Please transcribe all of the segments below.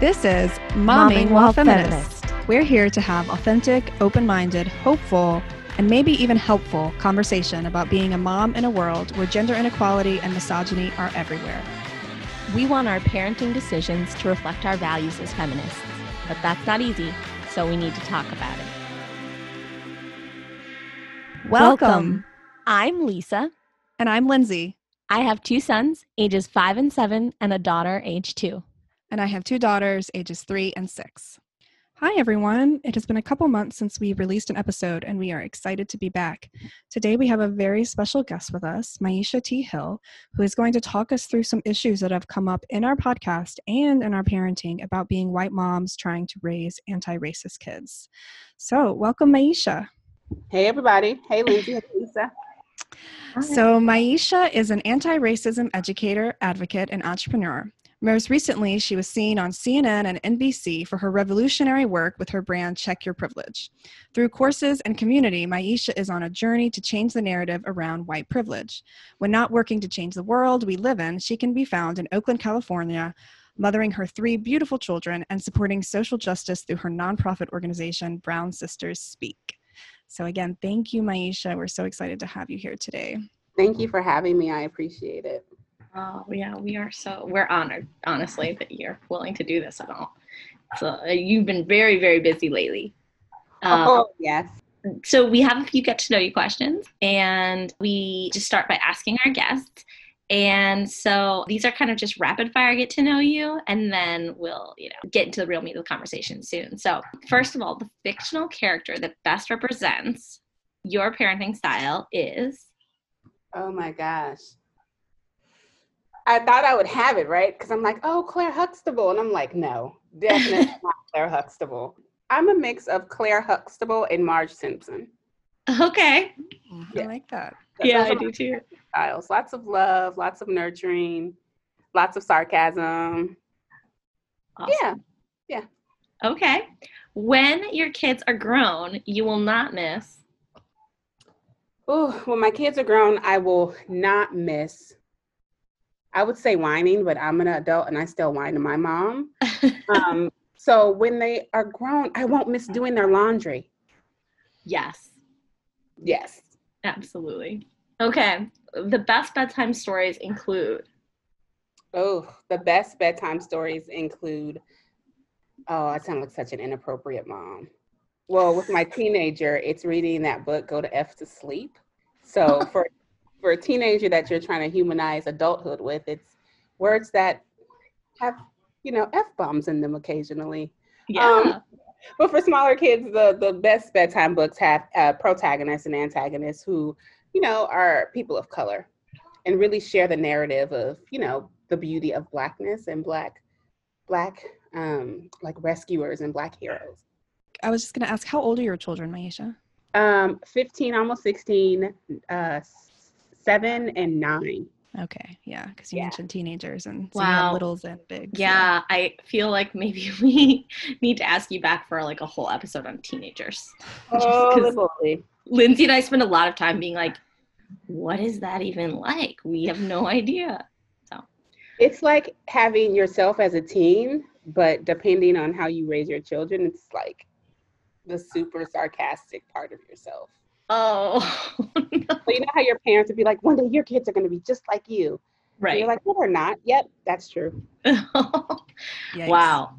This is Momming, While Feminist. We're here to have authentic, open minded, hopeful, and maybe even helpful conversation about being a mom in a world where gender inequality and misogyny are everywhere. We want our parenting decisions to reflect our values as feminists, but that's not easy, so we need to talk about it. Welcome. I'm Lisa. And I'm Lindsay. I have two sons, ages five and seven, and a daughter, age two. And I have two daughters, ages three and six. Hi, everyone. It has been a couple months since we released an episode, and we are excited to be back. Today, we have a very special guest with us, Myisha T. Hill, who is going to talk us through some issues that have come up in our podcast and in our parenting about being white moms trying to raise anti racist kids. So, welcome, Myisha. Hey, everybody. Hey, Lindsay. Hey, Lisa. So, Myisha is an anti racism educator, advocate, and entrepreneur. Most recently, she was seen on CNN and NBC for her revolutionary work with her brand Check Your Privilege. Through courses and community, Myisha is on a journey to change the narrative around white privilege. When not working to change the world we live in, she can be found in Oakland, California, mothering her three beautiful children and supporting social justice through her nonprofit organization, Brown Sisters Speak. So, again, thank you, Myisha. We're so excited to have you here today. Thank you for having me. I appreciate it. Oh yeah, we are so we're honored, honestly, that you're willing to do this at all. So uh, you've been very, very busy lately. Um, oh yes. So we have a few get to know you questions, and we just start by asking our guests. And so these are kind of just rapid fire get to know you, and then we'll, you know, get into the real meat of the conversation soon. So, first of all, the fictional character that best represents your parenting style is. Oh my gosh. I thought I would have it right because I'm like, oh, Claire Huxtable, and I'm like, no, definitely not Claire Huxtable. I'm a mix of Claire Huxtable and Marge Simpson. Okay, mm-hmm. I like that. yeah, I do too. Styles, lots of love, lots of nurturing, lots of sarcasm. Awesome. Yeah, yeah. Okay, when your kids are grown, you will not miss. Oh, when my kids are grown, I will not miss I would say whining, but I'm an adult and I still whine to my mom. um, so when they are grown, I won't miss doing their laundry. Yes. Yes. Absolutely. Okay. The best bedtime stories include. Oh, the best bedtime stories include. Oh, I sound like such an inappropriate mom. Well, with my teenager, it's reading that book, Go to F to Sleep. So for for a teenager that you're trying to humanize adulthood with, it's words that have, you know, F bombs in them occasionally. Yeah. Um, but for smaller kids, the, the best bedtime books have uh, protagonists and antagonists who, you know, are people of color and really share the narrative of, you know, the beauty of blackness and black, black, um, like rescuers and black heroes. I was just going to ask, how old are your children, Myisha? Um, 15, almost 16, uh, seven and nine. Okay, yeah, because you Yeah. mentioned teenagers and so Wow. littles and bigs. Yeah, I feel like maybe we need to ask you back for like a whole episode on teenagers. Oh, 'cause- Holy. Lindsay and I spend a lot of time being like, what is that even like? We have no idea. So it's like having yourself as a teen, but depending on how you raise your children, it's like the super sarcastic part of yourself. Oh, So you know how your parents would be like, one day your kids are going to be just like you. And right. You're like, no, they're not. Yep, that's true. Wow.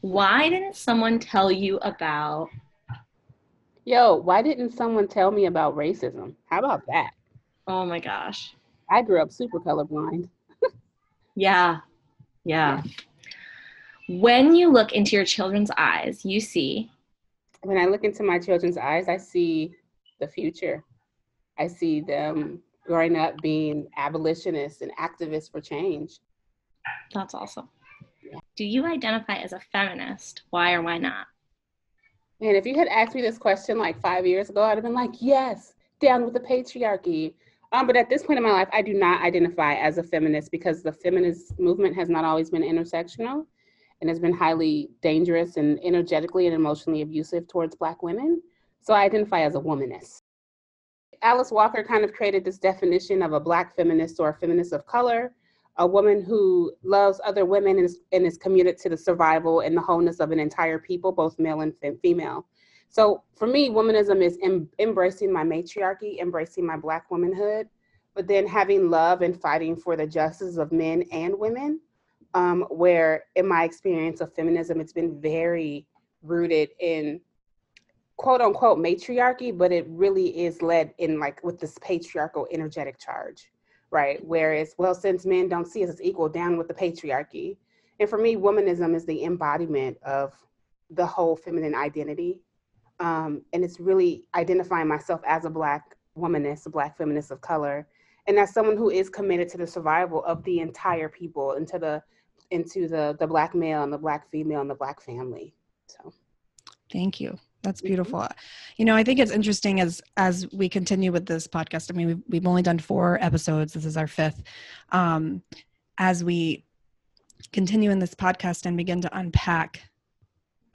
Why didn't someone tell you about? Yo, why didn't someone tell me about racism? How about that? Oh my gosh. I grew up super colorblind. Yeah. Yeah. When you look into your children's eyes, you see. When I look into my children's eyes, I see the future. I see them growing up being abolitionists and activists for change. That's awesome. Do you identify as a feminist? Why or why not? And if you had asked me this question like five years ago, I'd have been like, yes, down with the patriarchy. Um, but at this point in my life, I do not identify as a feminist because the feminist movement has not always been intersectional and has been highly dangerous and energetically and emotionally abusive towards Black women. So I identify as a womanist. Alice Walker kind of created this definition of a Black feminist or a feminist of color a woman who loves other women and is, and is committed to the survival and the wholeness of an entire people, both male and female. So for me, womanism is em- embracing my matriarchy, embracing my Black womanhood, but then having love and fighting for the justice of men and women. Um, where in my experience of feminism, it's been very rooted in quote unquote matriarchy, but it really is led in like with this patriarchal energetic charge, right? Whereas, well, since men don't see us as equal, down with the patriarchy. And for me, womanism is the embodiment of the whole feminine identity. Um, and it's really identifying myself as a Black womanist, a Black feminist of color, and as someone who is committed to the survival of the entire people, into the into the the Black male and the Black female and the Black family. So, thank you. That's mm-hmm. beautiful. Mm-hmm. You know, I think it's interesting as as we continue with this podcast. I mean, we've we've only done four episodes. This is our fifth. Um, as we continue in this podcast and begin to unpack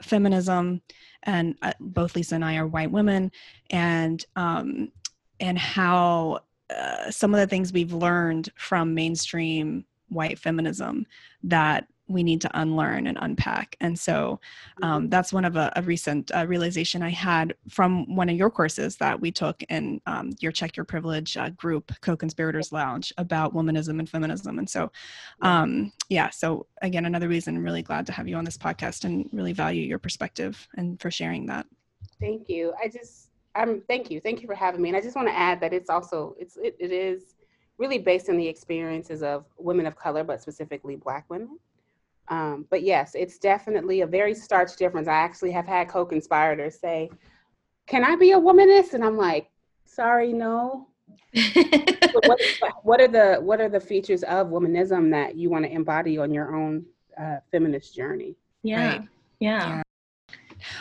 feminism, and uh, both Lisa and I are white women, and um, and how uh, some of the things we've learned from mainstream white feminism that we need to unlearn and unpack. And so um, mm-hmm. that's one of a, a recent uh, realization I had from one of your courses that we took in um, your Check Your Privilege uh, group, Co-Conspirators Lounge, about womanism and feminism. And so, um, yeah, so again, another reason I'm really glad to have you on this podcast and really value your perspective and for sharing that. Thank you. I just, um, thank you. Thank you for having me. And I just want to add that it's also, it's, it, it is really based on the experiences of women of color, but specifically Black women. Um, but yes, it's definitely a very starch difference. I actually have had co-conspirators say, "Can I be a womanist?" And I'm like, "Sorry, no." what, what, are the what are the features of womanism that you want to embody on your own uh, feminist journey? Yeah. Right. yeah.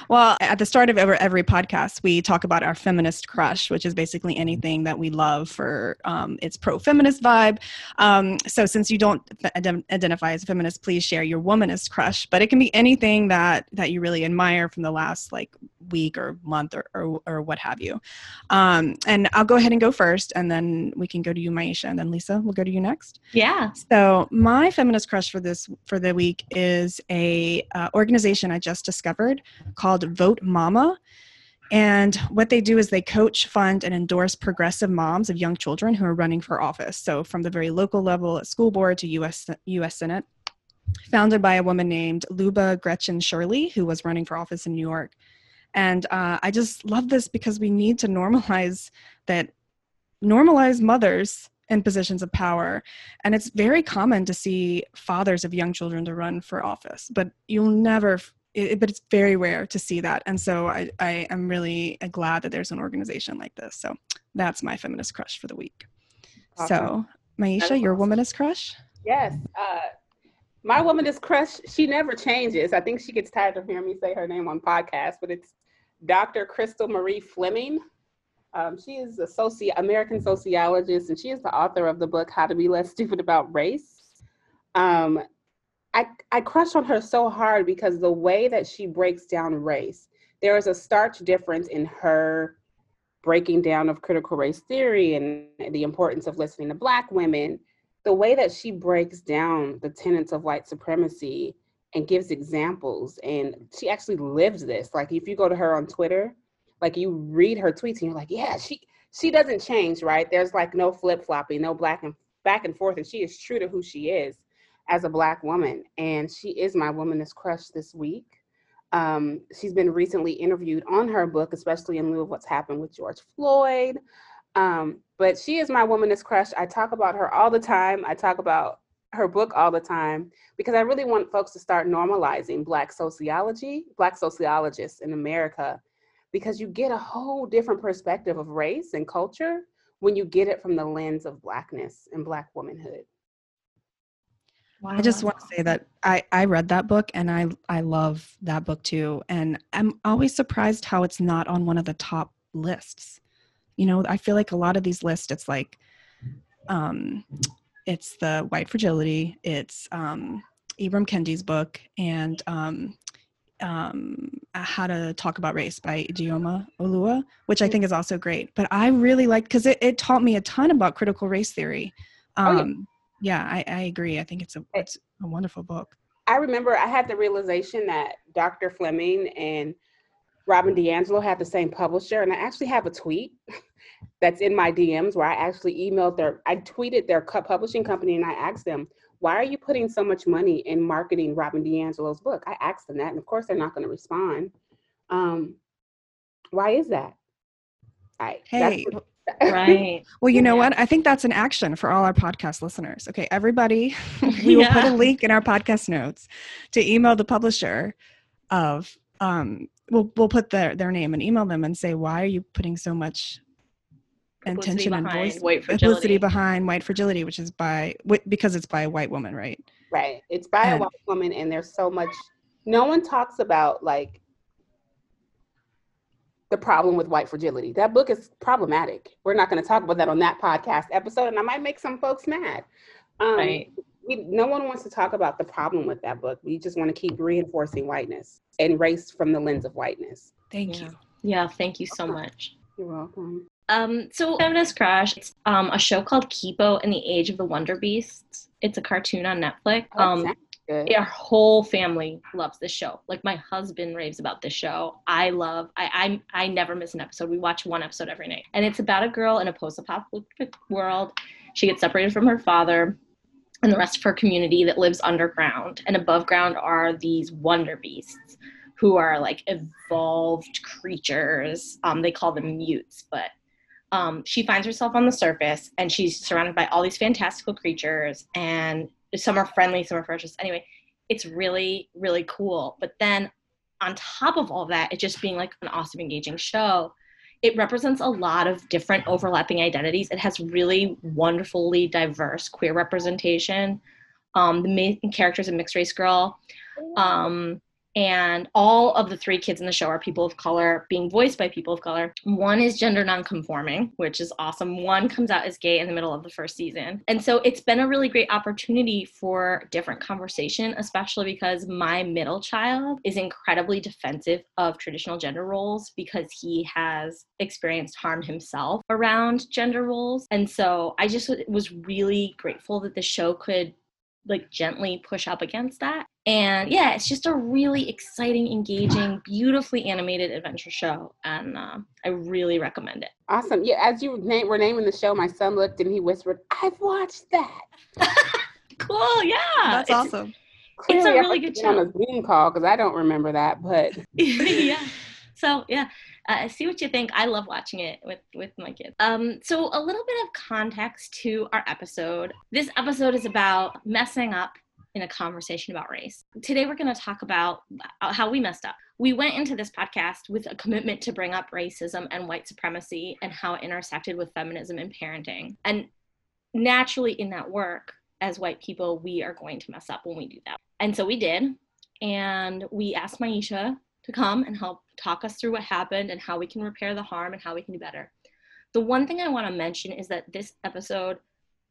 Well, at the start of every, every podcast, we talk about our feminist crush, which is basically anything that we love for um, its pro feminist vibe. Um, so, since you don't identify as a feminist, please share your womanist crush. But it can be anything that that you really admire from the last like week or month or or, or what have you. Um, and I'll go ahead and go first, and then we can go to you, Myisha, and then Lisa. We'll go to you next. Yeah. So, my feminist crush for this for the week is a uh, organization I just discovered called Vote Mama. And what they do is they coach, fund, and endorse progressive moms of young children who are running for office. So, from the very local level at school board to US, US Senate, founded by a woman named Liuba Grechen Shirley, who was running for office in New York. And uh, I just love this because we need to normalize that, normalize mothers in positions of power. And it's very common to see fathers of young children to run for office, but you'll never it, but it's very rare to see that. And so I, I am really glad that there's an organization like this. So that's my feminist crush for the week. Awesome. So Myisha, your womanist crush? Yes. Uh, my womanist crush, she never changes. I think she gets tired of hearing me say her name on podcasts, but it's Dr. Crystal Marie Fleming. Um, she is a soci- American sociologist, and she is the author of the book How to Be Less Stupid About Race. Um, I, I crush on her so hard because the way that she breaks down race, there is a stark difference in her breaking down of critical race theory and the importance of listening to Black women. The way that she breaks down the tenets of white supremacy and gives examples, and she actually lives this. Like if you go to her on Twitter, like you read her tweets and you're like, yeah, she she doesn't change, right? There's like no flip flopping, no black and back and forth, and she is true to who she is as a Black woman, and she is my womanist crush this week. Um, she's been recently interviewed on her book, especially in lieu of what's happened with George Floyd. Um, but she is my womanist crush. I talk about her all the time. I talk about her book all the time because I really want folks to start normalizing Black sociology, Black sociologists in America, because you get a whole different perspective of race and culture when you get it from the lens of Blackness and Black womanhood. Wow. I just want to say that I, I read that book and I, I love that book too. And I'm always surprised how it's not on one of the top lists. You know, I feel like a lot of these lists, it's like, um, it's the White Fragility, it's um, Ibram Kendi's book, and um, um, How to Talk About Race by Ijeoma Oluo, which I think is also great. But I really liked because it, it taught me a ton about critical race theory. Um, oh, yeah. Yeah, I, I agree. I think it's a it's a wonderful book. I remember I had the realization that Dr. Fleming and Robin DiAngelo had the same publisher, and I actually have a tweet that's in my DMs where I actually emailed their, I tweeted their publishing company and I asked them, why are you putting so much money in marketing Robin DiAngelo's book? I asked them that, and of course they're not going to respond. Um, why is that? I, hey, right. well, you know yeah. what? I think that's an action for all our podcast listeners. Okay, everybody, we will put a link in our podcast notes to email the publisher of um we'll we'll put their their name and email them and say why are you putting so much intention and voice white publicity behind white fragility which is by because it's by a white woman right right it's by and, a white woman and there's so much no one talks about like the problem with white fragility. That book is problematic. We're not going to talk about that on that podcast episode and i might make some folks mad. Um, right. we, no one wants to talk about the problem with that book. We just want to keep reinforcing whiteness and race from the lens of whiteness. Thank yeah. you. Yeah thank you so much. You're welcome. Um, so Feminist Crash, it's um, a show called Kipo and the Age of the Wonder Beasts. It's a cartoon on Netflix. Oh, um, our whole family loves this show. Like my husband raves about this show. I love. I I I never miss an episode. We watch one episode every night, and it's about a girl in a post-apocalyptic world. She gets separated from her father and the rest of her community that lives underground, and above ground are these wonder beasts who are like evolved creatures. Um, they call them mutes, but um, she finds herself on the surface and she's surrounded by all these fantastical creatures and some are friendly some are ferocious. Anyway it's really really cool. But then on top of all that it just being like an awesome engaging show it represents a lot of different overlapping identities. It has really wonderfully diverse queer representation. Um, the main character is a mixed race girl. Um, and all of the three kids in the show are people of color being voiced by people of color. One is gender nonconforming which is awesome. One comes out as gay in the middle of the first season. And so it's been a really great opportunity for different conversation especially because my middle child is incredibly defensive of traditional gender roles because he has experienced harm himself around gender roles. And so i just was really grateful that the show could like gently push up against that. And yeah, it's just a really exciting, engaging, beautifully animated adventure show, and uh, I really recommend it. Awesome. Yeah, as you name, were naming the show, my son looked and he whispered, "I've watched that." cool. Yeah, that's it's, awesome. It's a really good show. On a Zoom call because I don't remember that, but yeah. So yeah, uh, see what you think. I love watching it with with my kids. Um, so a little bit of context to our episode. This episode is about messing up in a conversation about race. Today we're going to talk about how we messed up. We went into this podcast with a commitment to bring up racism and white supremacy and how it intersected with feminism and parenting. And naturally in that work as white people, we are going to mess up when we do that. And so we did. And we asked Myisha to come and help talk us through what happened and how we can repair the harm and how we can do better. The one thing I want to mention is that this episode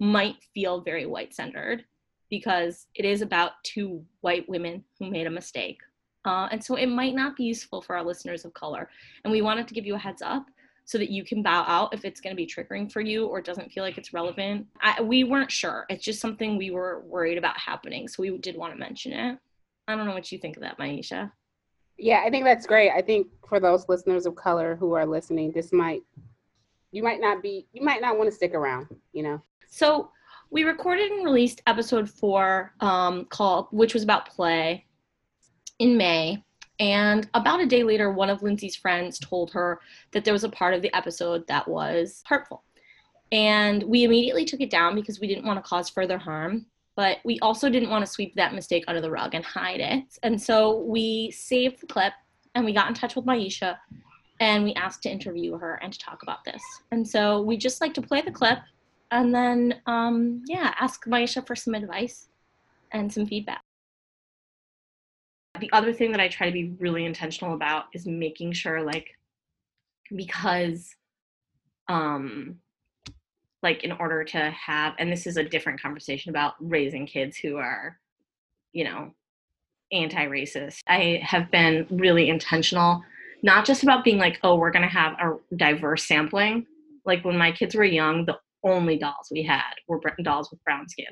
might feel very white centered because it is about two white women who made a mistake. Uh, and so it might not be useful for our listeners of color. And we wanted to give you a heads up so that you can bow out if it's going to be triggering for you or doesn't feel like it's relevant. I, we weren't sure. It's just something we were worried about happening. So we did want to mention it. I don't know what you think of that, Myisha. Yeah, I think that's great. I think for those listeners of color who are listening, this might you might not be you might not want to stick around, you know. So we recorded and released episode four, um, called which was about play in May. And about a day later, one of Lindsay's friends told her that there was a part of the episode that was hurtful. And we immediately took it down because we didn't want to cause further harm but we also didn't want to sweep that mistake under the rug and hide it. And so we saved the clip and we got in touch with Myisha and we asked to interview her and to talk about this. And so we just like to play the clip and then, um, yeah, ask Myisha for some advice and some feedback. The other thing that I try to be really intentional about is making sure, like, because um, like in order to have and this is a different conversation about raising kids who are you know anti-racist i have been really intentional not just about being like oh we're going to have a diverse sampling like when my kids were young the only dolls we had were dolls with brown skin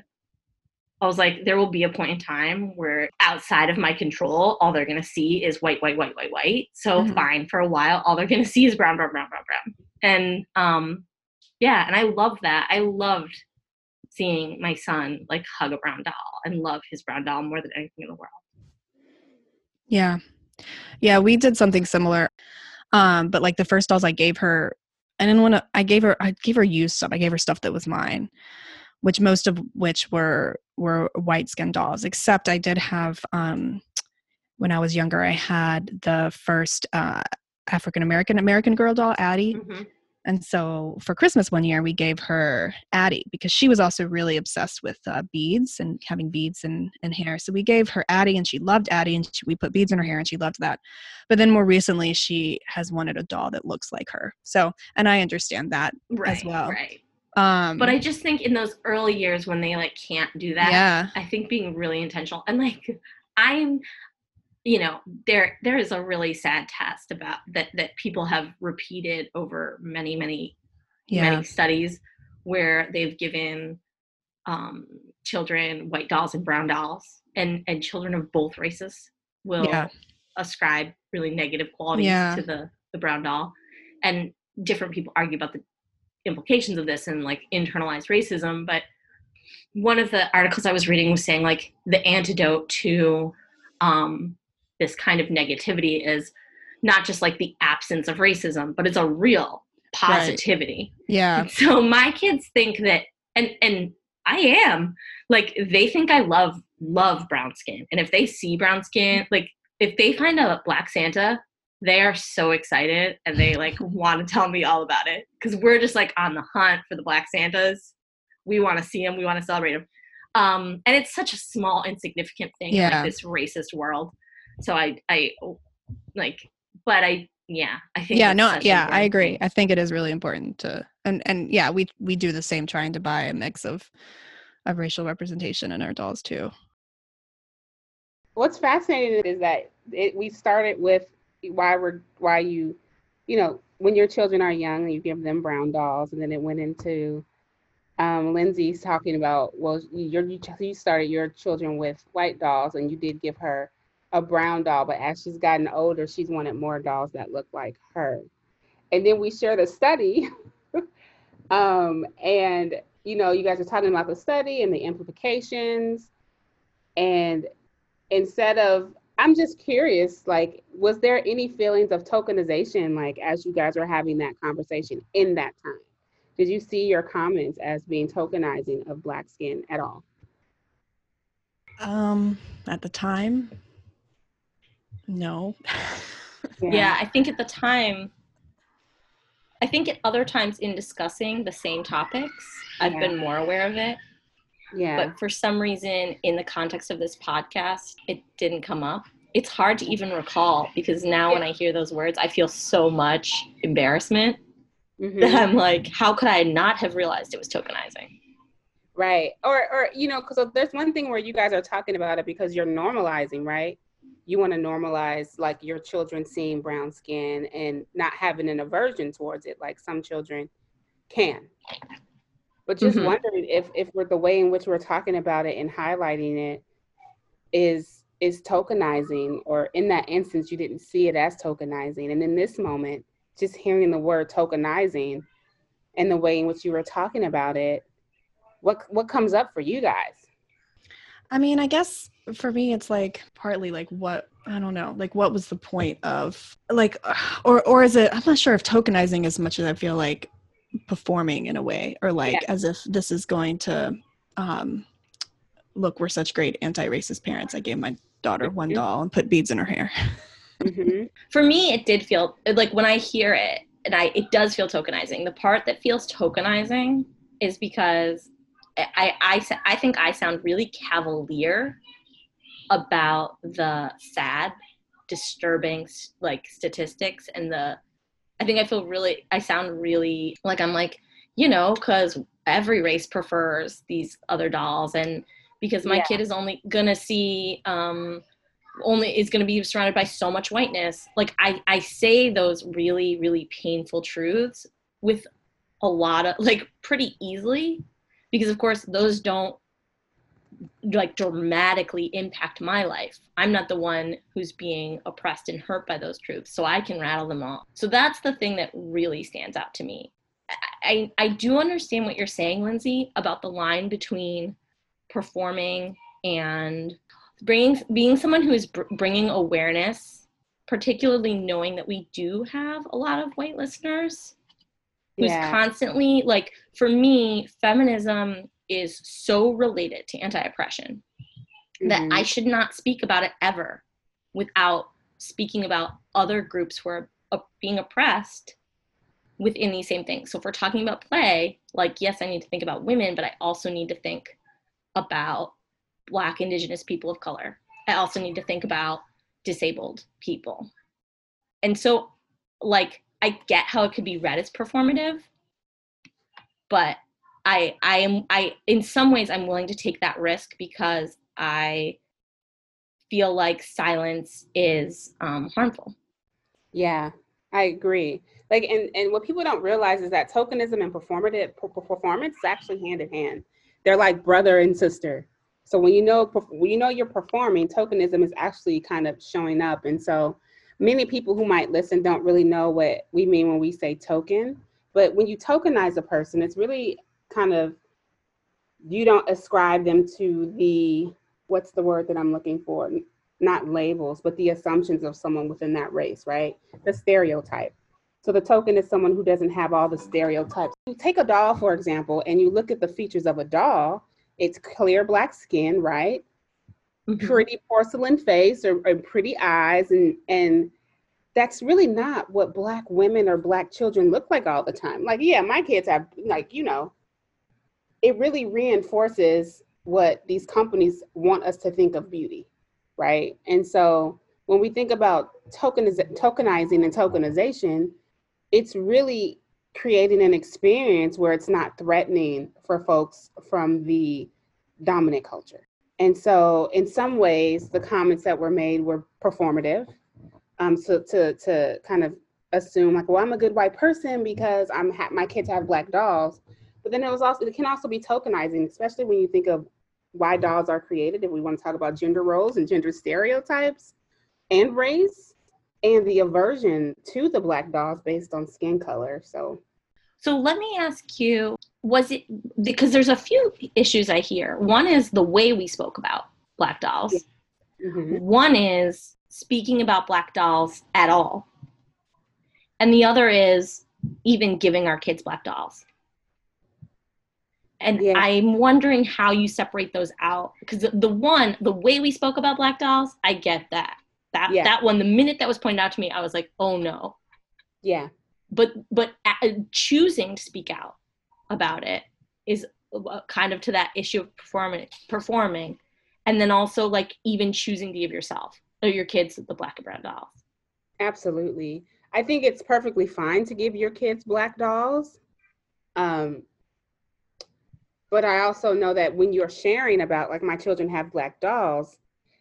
I was like, there will be a point in time where outside of my control, all they're gonna see is white, white, white, white, white. So Mhm. fine for a while, all they're gonna see is brown, brown, brown, brown, brown. And um, yeah, and I love that. I loved seeing my son like hug a brown doll and love his brown doll more than anything in the world. Yeah. Yeah, we did something similar. Um, but like the first dolls I gave her, and then when I gave her I gave her used stuff. I gave her stuff that was mine, which most of which were were white skin dolls, except I did have um when I was younger, I had the first uh African American American girl doll, Addy. And so for Christmas one year, we gave her Addy because she was also really obsessed with uh, beads and having beads in, in hair. So we gave her Addy and she loved Addy and she, we put beads in her hair and she loved that. But then more recently, she has wanted a doll that looks like her. So, and I understand that. Right, well. right. Um, But I just think in those early years when they like can't do that, yeah, I think being really intentional and like I'm you know there there is a really sad test about that that people have repeated over many many yeah, many studies where they've given um, children white dolls and brown dolls and and children of both races will Yeah. ascribe really negative qualities Yeah. to the the brown doll and different people argue about the implications of this and like internalized racism but one of the articles i was reading was saying like the antidote to um, this kind of negativity is not just like the absence of racism but it's a real positivity. Yeah, so my kids think that and and i am like they think i love love brown skin. And if they see brown skin like if they find a black santa they are so excited and they like want to tell me all about it. Because we're just like on the hunt for the black santas. We want to see them we want to celebrate them um and it's such a small insignificant thing in like this racist world so i i like but i yeah i think yeah. No, yeah, I agree. thing. I think it is really important to, and and yeah, we we do the same, trying to buy a mix of of racial representation in our dolls too. What's fascinating is that it, we started with why we're why you, you know, when your children are young, you give them brown dolls, and then it went into um, Lindsay's talking about well, you you you started your children with white dolls, and you did give her a brown doll, but as she's gotten older, she's wanted more dolls that look like her. And then we shared a study, um, and you know, you guys are talking about the study and the implications, and instead of i'm just curious like was there any feelings of tokenization like as you guys were having that conversation in that time? Did you see your comments as being tokenizing of black skin at all? Um, at the time, no. yeah. i think at the time i think at other times in discussing the same topics i've Yeah. been more aware of it yeah but for some reason in the context of this podcast it didn't come up it's hard to even recall because now when i hear those words i feel so much embarrassment Mhm. that i'm like how could i not have realized it was tokenizing right or or you know because there's one thing where you guys are talking about it because you're normalizing right you want to normalize like your children seeing brown skin and not having an aversion towards it like some children can. But just Mhm. wondering if if we're the way in which we're talking about it and highlighting it is is tokenizing or in that instance you didn't see it as tokenizing. And in this moment just hearing the word tokenizing and the way in which you were talking about it what what comes up for you guys I mean, I guess for me, it's like partly like what I don't know, like what was the point of like, or or is it? I'm not sure if tokenizing as much as I feel like performing in a way, or like as if this is going to, um, look, we're such great anti-racist parents. I gave my daughter one Mhm. doll and put beads in her hair. Mhm. for me it did feel like when i hear it and i it does feel tokenizing the part that feels tokenizing is because i i i, think i sound really cavalier about the sad disturbing like statistics and the i think i feel really i sound really like i'm like you know because every race prefers these other dolls and because my Yeah. kid is only gonna see um only is going to be surrounded by so much whiteness like i i say those really really painful truths with a lot of like pretty easily because of course those don't like dramatically impact my life. I'm not the one who's being oppressed and hurt by those truths, so I can rattle them off. So that's the thing that really stands out to me. I, I do understand what you're saying, Lindsay, about the line between performing and bringing being someone who is br- bringing awareness, particularly knowing that we do have a lot of white listeners who's yeah. constantly like for me feminism is so related to anti-oppression mm-hmm. that I should not speak about it ever without speaking about other groups who are being oppressed within these same things. So if we're talking about play, like yes, I need to think about women, but I also need to think about black indigenous people of color. I also need to think about disabled people. And so like I get how it could be read as performative, but I I am I in some ways I'm willing to take that risk because I feel like silence is um, harmful. Yeah, I agree. Like, and and what people don't realize is that tokenism and performative performance is actually hand in hand. They're like brother and sister. So when you know when you know you're performing, tokenism is actually kind of showing up. And so many people who might listen don't really know what we mean when we say token. But when you tokenize a person, it's really kind of you don't ascribe them to the what's the word that I'm looking for? Not labels, but the assumptions of someone within that race, right? The stereotype. So the token is someone who doesn't have all the stereotypes. You take a doll, for example, and you look at the features of a doll, it's clear black skin, right? Mm-hmm. Pretty porcelain face or, or pretty eyes and and that's really not what black women or black children look like all the time. Like, yeah, my kids have like, you know, it really reinforces what these companies want us to think of beauty, right? And so when we think about tokeniz- tokenizing and tokenization, it's really creating an experience where it's not threatening for folks from the dominant culture. And so, in some ways, the comments that were made were performative. Um, so to to kind of assume like, well, I'm a good white person because I'm ha- my kids have black dolls. But then it was also it can also be tokenizing, especially when you think of why dolls are created. If we want to talk about gender roles and gender stereotypes and race and the aversion to the black dolls based on skin color. So so let me ask you, was it because there's a few issues I hear. One is the way we spoke about black dolls. Mm-hmm. One is speaking about black dolls at all. And the other is even giving our kids black dolls and yeah. i'm wondering how you separate those out because the, the, one the way we spoke about black dolls i get that that yeah. that one the minute that was pointed out to me i was like oh no yeah but but uh, choosing to speak out about it is kind of to that issue of performing performing and then also like even choosing to give yourself your kids the black and brown dolls. Absolutely. I think it's perfectly fine to give your kids black dolls um but I also know that when you're sharing about like my children have black dolls,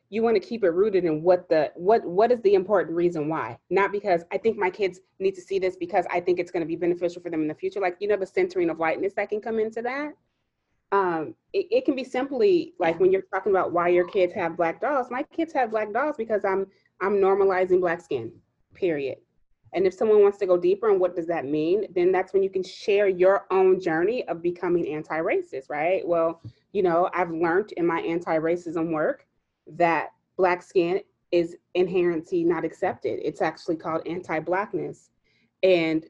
you want to keep it rooted in what the what what is the important reason why? Not because i think my kids need to see this because i think it's going to be beneficial for them in the future. Like you know the centering of whiteness that can come into that um it, it can be simply like when you're talking about why your kids have black dolls my kids have black dolls because i'm i'm normalizing black skin period and if someone wants to go deeper on what does that mean, then that's when you can share your own journey of becoming anti-racist, right? Well, you know, I've learned in my anti-racism work that black skin is inherently not accepted. It's actually called anti-blackness. And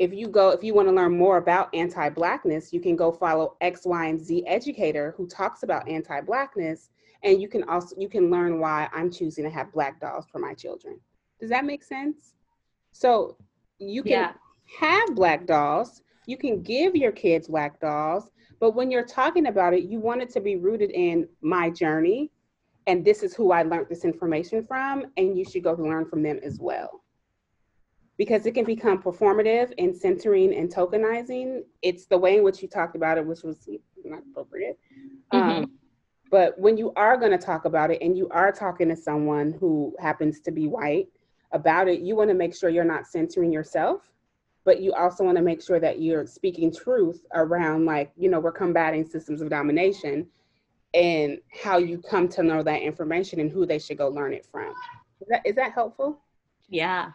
if you go, if you want to learn more about anti-blackness, you can go follow X, Y, and Z educator who talks about anti-blackness. And you can also you can learn why I'm choosing to have black dolls for my children. Does that make sense? So you can yeah. have black dolls, you can give your kids black dolls, but when you're talking about it, you want it to be rooted in my journey. And this is who I learned this information from, and you should go learn from them as well. Because it can become performative and centering and tokenizing. It's the way in which you talked about it, which was not appropriate. Mm-hmm. Um, but when you are going to talk about it and you are talking to someone who happens to be white, about it, you want to make sure you're not centering yourself, but you also want to make sure that you're speaking truth around, like, you know, we're combating systems of domination. and how you come to know that information and who they should go learn it from. Is that, is that helpful? Yeah.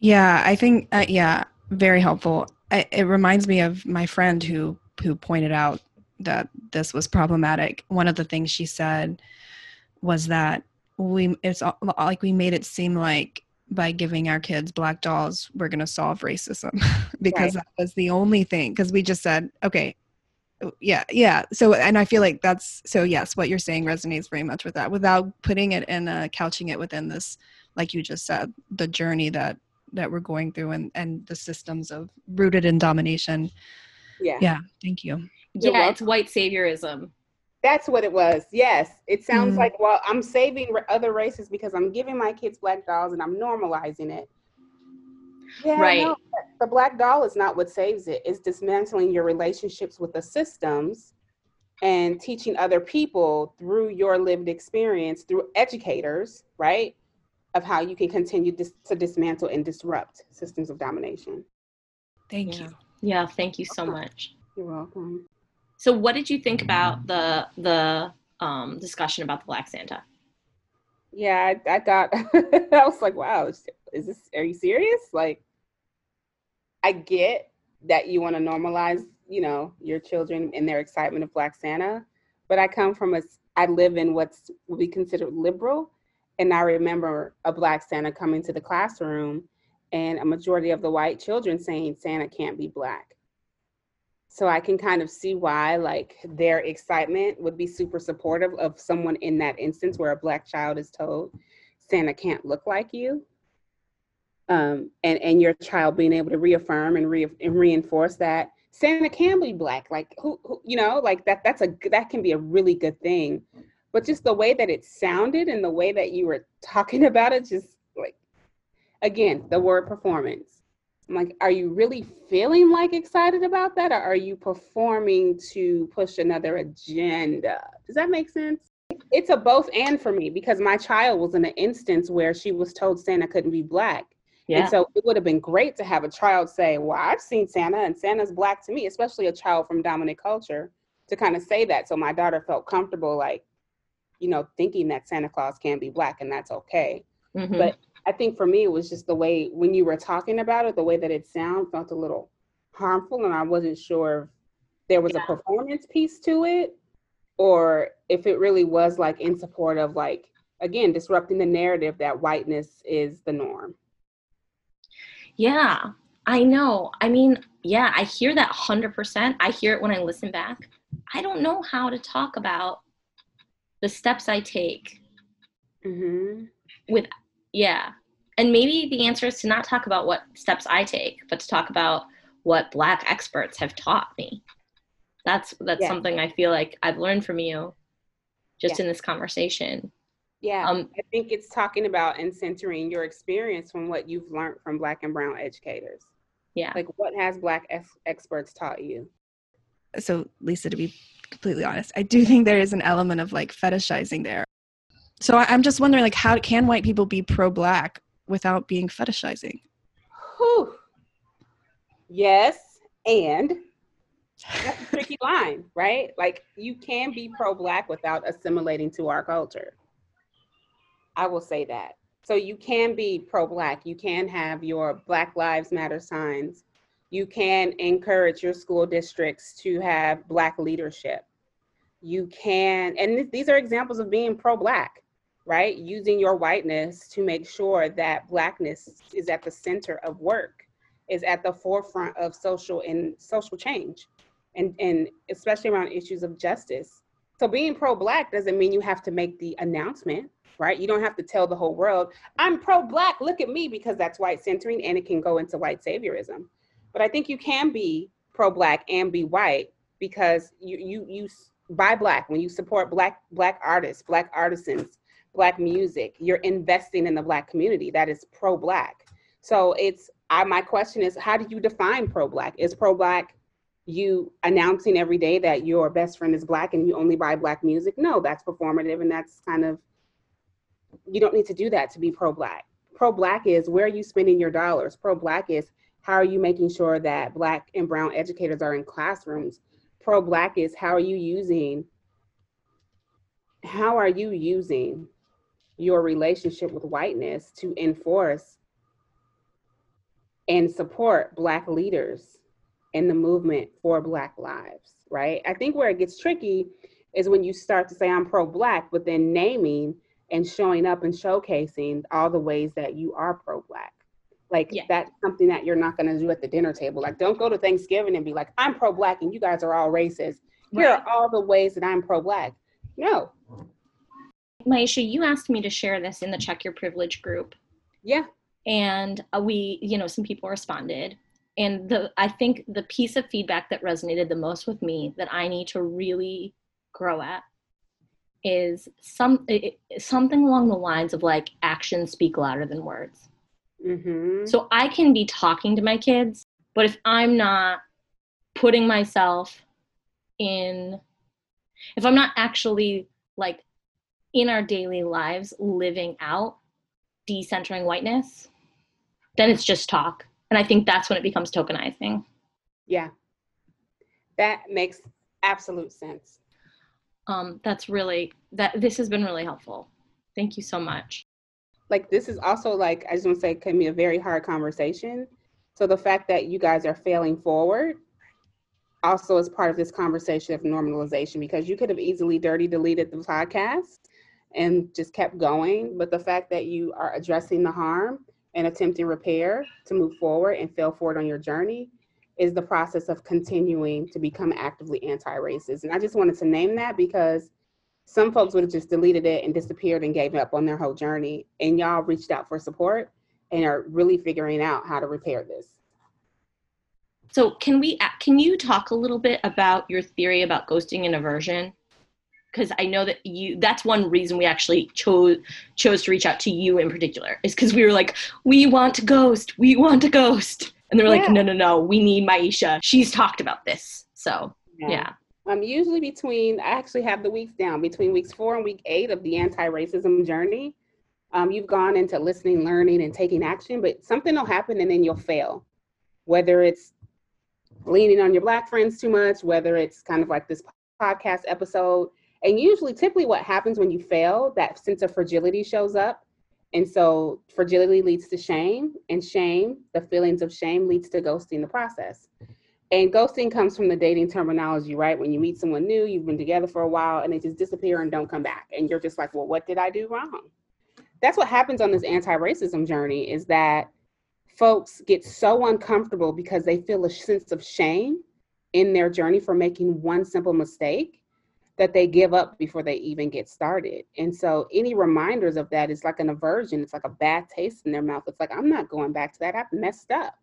Yeah, I think uh, yeah, very helpful. I, it reminds me of my friend who who pointed out that this was problematic. One of the things she said was that we it's like we made it seem like by giving our kids black dolls we're going to solve racism because right. that was the only thing because we just said okay yeah yeah so and i feel like that's so yes what you're saying resonates very much with that without putting it in uh couching it within this like you just said the journey that that we're going through and and the systems of rooted in domination yeah yeah thank you yeah it's white saviorism that's what it was. Yes. It sounds mm like, well, I'm saving other races because I'm giving my kids black dolls and I'm normalizing it. Yeah, right. No, the black doll is not what saves it. It's dismantling your relationships with the systems and teaching other people through your lived experience, through educators, right, of how you can continue dis- to dismantle and disrupt systems of domination. Thank yeah. you. Yeah, thank you so much. You're welcome. So, what did you think about the the um, discussion about the Black Santa? Yeah, I, I thought I was like, wow, is, is this? Are you serious? Like, I get that you want to normalize, you know, your children and their excitement of Black Santa, but I come from a, I live in what's would be considered liberal, and I remember a Black Santa coming to the classroom, and a majority of the white children saying Santa can't be Black so I can kind of see why like their excitement would be super supportive of someone in that instance where a black child is told Santa can't look like you. Um, and and your child being able to reaffirm and, re- and reinforce that Santa can be black, like who, who, you know, like that. That's a that can be a really good thing, but just the way that it sounded and the way that you were talking about it, just like again, the word performance I'm like, are you really feeling like excited about that, or are you performing to push another agenda? Does that make sense? It's a both and for me because my child was in an instance where she was told Santa couldn't be black. Yeah. And so it would have been great to have a child say, Well, I've seen Santa and Santa's black to me, especially a child from dominant culture, to kind of say that. So my daughter felt comfortable, like, you know, thinking that Santa Claus can be black and that's okay. Mm-hmm. But I think for me, it was just the way when you were talking about it, the way that it sounds felt a little harmful, and I wasn't sure if there was yeah. a performance piece to it, or if it really was like in support of like again disrupting the narrative that whiteness is the norm. Yeah, I know. I mean, yeah, I hear that 100%. I hear it when I listen back. I don't know how to talk about the steps I take mm-hmm. with yeah. And maybe the answer is to not talk about what steps I take, but to talk about what black experts have taught me. That's that's yeah. something I feel like I've learned from you just yeah. in this conversation. Yeah. Um, I think it's talking about and centering your experience from what you've learned from black and brown educators. Yeah. Like what has black ex- experts taught you? So, Lisa, to be completely honest, I do think there is an element of like fetishizing there so I, am just wondering, like, how can white people be pro-black without being fetishizing? Whew. Yes, and that's a tricky line, right? Like, you can be pro-black without assimilating to our culture. I will say that. So you can be pro-black. You can have your Black Lives Matter signs. You can encourage your school districts to have black leadership. You can, and th- these are examples of being pro-black right? Using your whiteness to make sure that blackness is at the center of work, is at the forefront of social and social change, and, and especially around issues of justice. So being pro-black doesn't mean you have to make the announcement, right? You don't have to tell the whole world, I'm pro-black, look at me, because that's white centering and it can go into white saviorism. But I think you can be pro-black and be white because you you you buy black. When you support black black artists, black artisans, black music you're investing in the black community that is pro-black. So it's I, my question is how do you define pro-black? Is pro-black you announcing every day that your best friend is black and you only buy black music? No that's performative and that's kind of you don't need to do that to be pro-black. Pro-black is where are you spending your dollars. Pro-black is how are you making sure that black and brown educators are in classrooms pro-black is how are you using how are you using your relationship with whiteness to enforce and support Black leaders in the movement for Black lives, right? I think where it gets tricky is when you start to say, I'm pro Black, but then naming and showing up and showcasing all the ways that you are pro Black. Like yeah. that's something that you're not going to do at the dinner table. Like, don't go to Thanksgiving and be like, I'm pro Black and you guys are all racist. Here right. are all the ways that I'm pro Black. No. Myisha, you asked me to share this in the Check Your Privilege group. Yeah and uh, we you know some people responded and the i think the piece of feedback that resonated the most with me that i need to really grow at is some it, something along the lines of like actions speak louder than words mm-hmm. so i can be talking to my kids but if i'm not putting myself in if i'm not actually like in our daily lives living out decentering whiteness then it's just talk. And I think that's when it becomes tokenizing. Yeah. That makes absolute sense. Um, that's really that this has been really helpful. Thank you so much. Like this is also like I just want to say can be a very hard conversation. So the fact that you guys are failing forward also is part of this conversation of normalization because you could have easily dirty deleted the podcast and just kept going. But the fact that you are addressing the harm and attempting repair to move forward and fail forward on your journey is the process of continuing to become actively anti-racist. And I just wanted to name that because some folks would have just deleted it and disappeared and gave up on their whole journey. And y'all reached out for support and are really figuring out how to repair this. So can we can you talk a little bit about your theory about ghosting and aversion? because I know that you that's one reason we actually chose chose to reach out to you in particular is because we were like, we want to ghost, we want to ghost. And they're yeah. like, no, no, no, we need Myisha. She's talked about this. So yeah. yeah. Um, usually between, I actually have the weeks down between weeks four and week eight of the anti-racism journey. Um, you've gone into listening, learning, and taking action, but something will happen and then you'll fail. Whether it's leaning on your black friends too much, whether it's kind of like this podcast episode, and usually, typically, what happens when you fail, that sense of fragility shows up. And so, fragility leads to shame, and shame, the feelings of shame, leads to ghosting the process. And ghosting comes from the dating terminology, right? When you meet someone new, you've been together for a while, and they just disappear and don't come back. And you're just like, well, what did I do wrong? That's what happens on this anti racism journey is that folks get so uncomfortable because they feel a sense of shame in their journey for making one simple mistake that they give up before they even get started. And so any reminders of that is like an aversion. It's like a bad taste in their mouth. It's like, I'm not going back to that. I've messed up.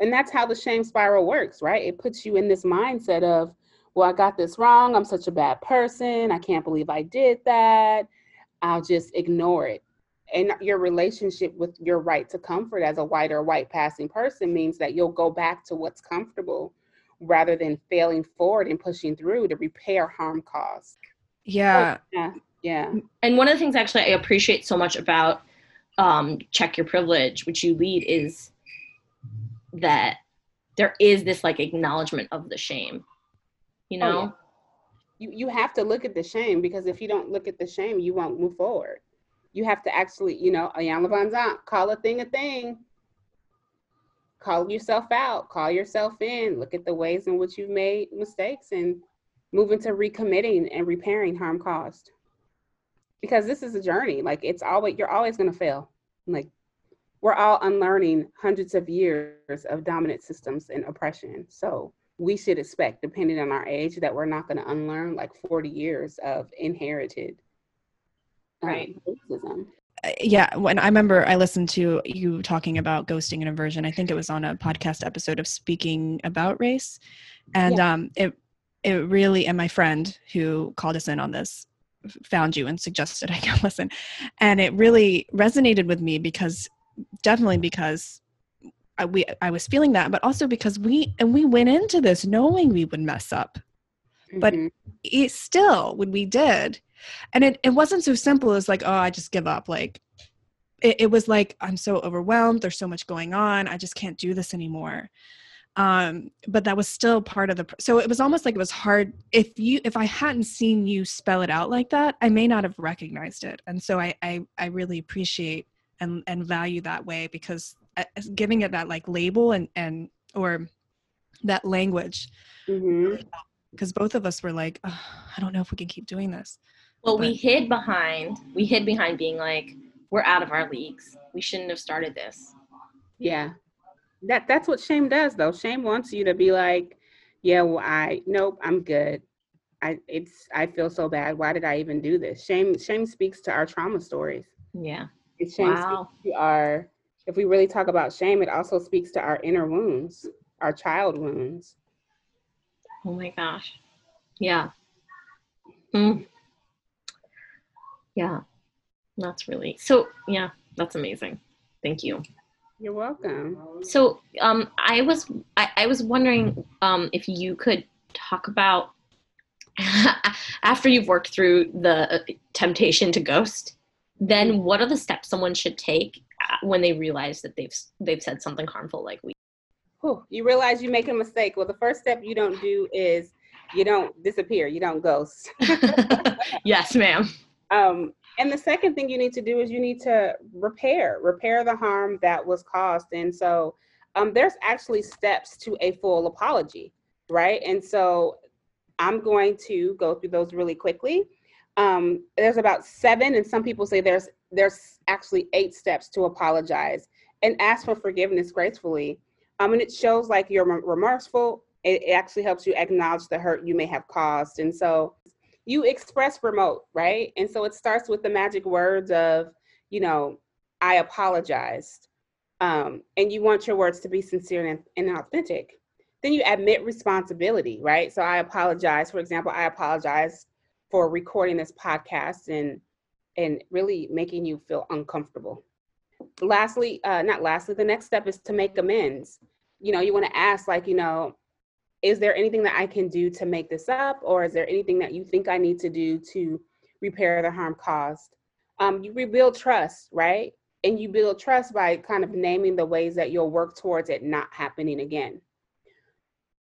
And that's how the shame spiral works, right? It puts you in this mindset of, well, I got this wrong. I'm such a bad person. I can't believe I did that. I'll just ignore it. And your relationship with your right to comfort as a white or white passing person means that you'll go back to what's comfortable rather than failing forward and pushing through to repair harm caused. Yeah. Oh, yeah. Yeah. And one of the things actually I appreciate so much about um, Check Your Privilege, which you lead, is that there is this like acknowledgement of the shame. You oh, know? Oh, yeah. You, you have to look at the shame because if you don't look at the shame, you won't move forward. You have to actually, you know, Iyanla Vanzant, call a thing a thing call yourself out, call yourself in, look at the ways in which you've made mistakes and move into recommitting and repairing harm caused. Because this is a journey. Like it's always you're always gonna fail. Like we're all unlearning hundreds of years of dominant systems and oppression. So we should expect, depending on our age, that we're not gonna unlearn like 40 years of inherited um, right. racism yeah when i remember i listened to you talking about ghosting and aversion i think it was on a podcast episode of speaking about race and yeah. um it it really and my friend who called us in on this found you and suggested i go listen and it really resonated with me because definitely because I, we I was feeling that, but also because we and we went into this knowing we would mess up, mm-hmm. but it still when we did, and it, it wasn't so simple as like oh i just give up. Like it, it was like i'm so overwhelmed. There's so much going on. I just can't do this anymore. Um but that was still part of the so it was almost like it was hard. If you if i hadn't seen you spell it out like that i may not have recognized it. And so i i, I really appreciate and and value that way because uh, giving it that like label and and or that language. Because mm-hmm. both of us were like oh, i don't know if we can keep doing this. Well but, we hid behind we hid behind being like we're out of our leagues. We shouldn't have started this. Yeah. That that's what shame does though. Shame wants you to be like yeah well i nope i'm good. I it's i feel so bad. Why did i even do this? Shame shame speaks to our trauma stories. Yeah it shame wow. speaks to our if we really talk about shame it also speaks to our inner wounds our child wounds. Oh my gosh. Yeah. Mm. yeah. That's really so yeah that's amazing. Thank you. You're welcome. So, um, I was I, I was wondering um, if you could talk about after you've worked through the uh, temptation to ghost, then what are the steps someone should take uh, when they realize that they've they've said something harmful, like we. Whew, you realize you make a mistake. Well, the first step you don't do is you don't disappear. You don't ghost. yes, ma'am. Um, and the second thing you need to do is you need to repair, repair the harm that was caused. And so um, there's actually steps to a full apology, right? And so I'm going to go through those really quickly. Um, there's about seven, and some people say there's there's actually eight steps to apologize and ask for forgiveness gracefully. Um, and it shows like you're remorseful. It, it actually helps you acknowledge the hurt you may have caused. And so you express remote, right? And so it starts with the magic words of, you know, I apologized. Um, and you want your words to be sincere and, and authentic. Then you admit responsibility, right? So I apologize. For example, I apologize for recording this podcast and and really making you feel uncomfortable. Lastly, uh, not lastly, the next step is to make amends. You know, you want to ask, like, you know, is there anything that I can do to make this up? Or is there anything that you think I need to do to repair the harm caused? Um, you rebuild trust, right? And you build trust by kind of naming the ways that you'll work towards it not happening again.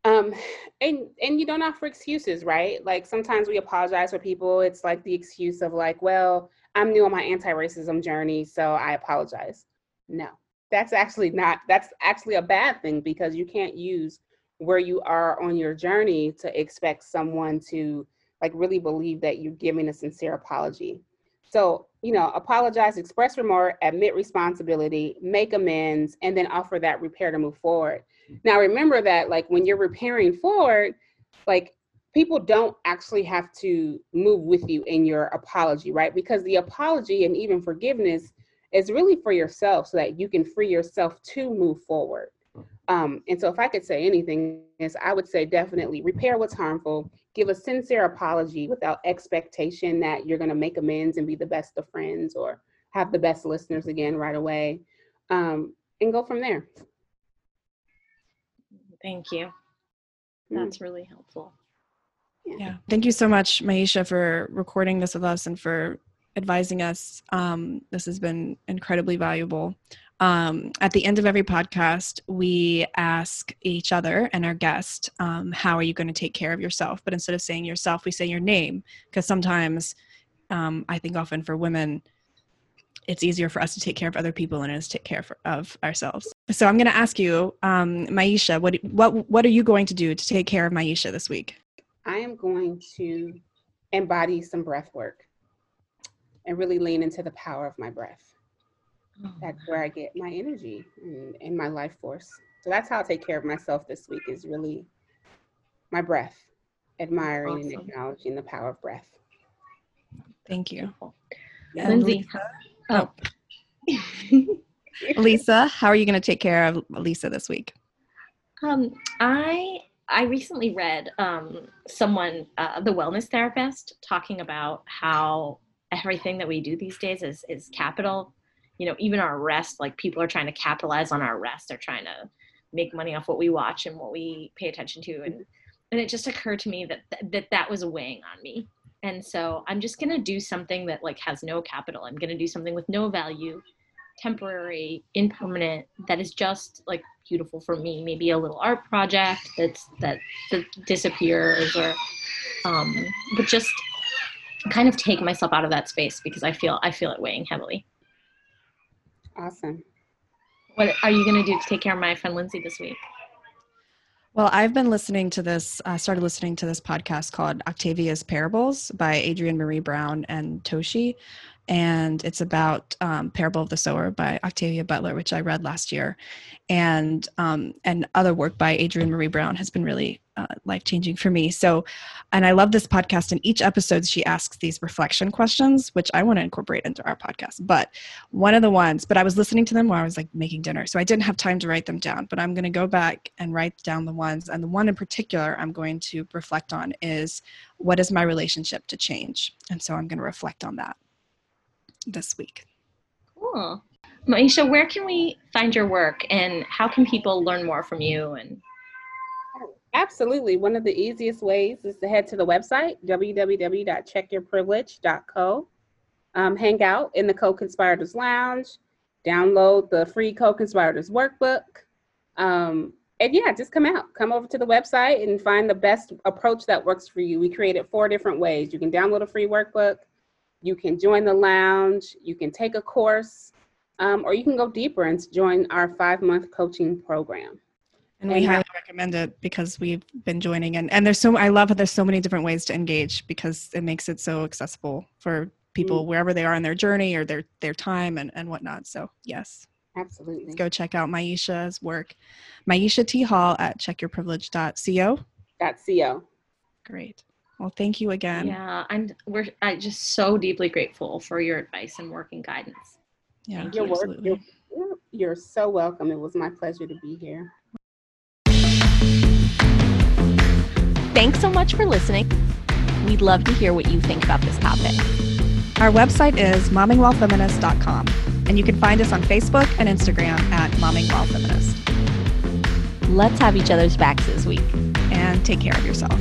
Um, and and you don't offer excuses, right? Like sometimes we apologize for people. It's like the excuse of like, well, I'm new on my anti-racism journey, so I apologize. No, that's actually not. That's actually a bad thing because you can't use where you are on your journey to expect someone to like really believe that you're giving a sincere apology. So, you know, apologize, express remorse, admit responsibility, make amends, and then offer that repair to move forward. Now, remember that, like, when you're repairing forward, like, people don't actually have to move with you in your apology, right? Because the apology and even forgiveness is really for yourself so that you can free yourself to move forward. Um, and so if I could say anything is I would say definitely repair what's harmful, give a sincere apology without expectation that you're gonna make amends and be the best of friends or have the best listeners again right away. Um, and go from there. Thank you. Hmm. That's really helpful. Yeah. Thank you so much, Myisha, for recording this with us and for advising us. Um, this has been incredibly valuable um, at the end of every podcast, we ask each other and our guest, um, How are you going to take care of yourself? But instead of saying yourself, we say your name. Because sometimes, um, I think often for women, it's easier for us to take care of other people than it is to take care for, of ourselves. So I'm going to ask you, um, Myisha, what, what, what are you going to do to take care of Myisha this week? I am going to embody some breath work and really lean into the power of my breath. That's where I get my energy and, and my life force. So that's how I take care of myself this week is really my breath, admiring awesome. and acknowledging the power of breath. Thank you. Yeah, Lindsay. Oh. Lisa, how are you going to take care of Lisa this week? Um, I I recently read um, someone, uh, the wellness therapist, talking about how everything that we do these days is is capital you know even our rest like people are trying to capitalize on our rest they're trying to make money off what we watch and what we pay attention to and and it just occurred to me that that that was weighing on me and so i'm just going to do something that like has no capital i'm going to do something with no value temporary, impermanent, that is just like beautiful for me. Maybe a little art project that's that, that disappears or um but just kind of take myself out of that space because I feel I feel it weighing heavily. Awesome. What are you going to do to take care of my friend Lindsay this week? Well, I've been listening to this, I uh, started listening to this podcast called Octavia's Parables by Adrienne Maree Brown and Toshi and it's about um, Parable of the Sower by Octavia Butler, which I read last year, and um, and other work by Adrienne Maree Brown has been really uh, life changing for me. So, and I love this podcast. In each episode, she asks these reflection questions, which I want to incorporate into our podcast. But one of the ones, but I was listening to them while I was like making dinner, so I didn't have time to write them down. But I'm going to go back and write down the ones, and the one in particular I'm going to reflect on is what is my relationship to change, and so I'm going to reflect on that this week. Cool. Myisha, where can we find your work and how can people learn more from you and Absolutely. One of the easiest ways is to head to the website, www.checkyourprivilege.co. Um, hang out in the Co-Conspirators Lounge, download the free Co-Conspirators workbook. Um, and yeah, just come out. Come over to the website and find the best approach that works for you. We created four different ways. You can download a free workbook, you can join the lounge, you can take a course, um, or you can go deeper and join our five month coaching program. And we highly recommend it because we've been joining and, and there's so I love that there's so many different ways to engage because it makes it so accessible for people mm-hmm. wherever they are in their journey or their their time and, and whatnot. So yes. Absolutely. Go check out Myisha's work. Myisha T Hill at checkyourprivilege.co. .co. Great. Well, thank you again. Yeah, I'm we're I just so deeply grateful for your advice and work and guidance. Yeah, thank your you. work. You're, you're so welcome. It was my pleasure to be here. Thanks so much for listening. We'd love to hear what you think about this topic. Our website is mommingwhilefeminist.com, and you can find us on Facebook and Instagram at mommingwhilefeminist. Let's have each other's backs this week. And take care of yourself.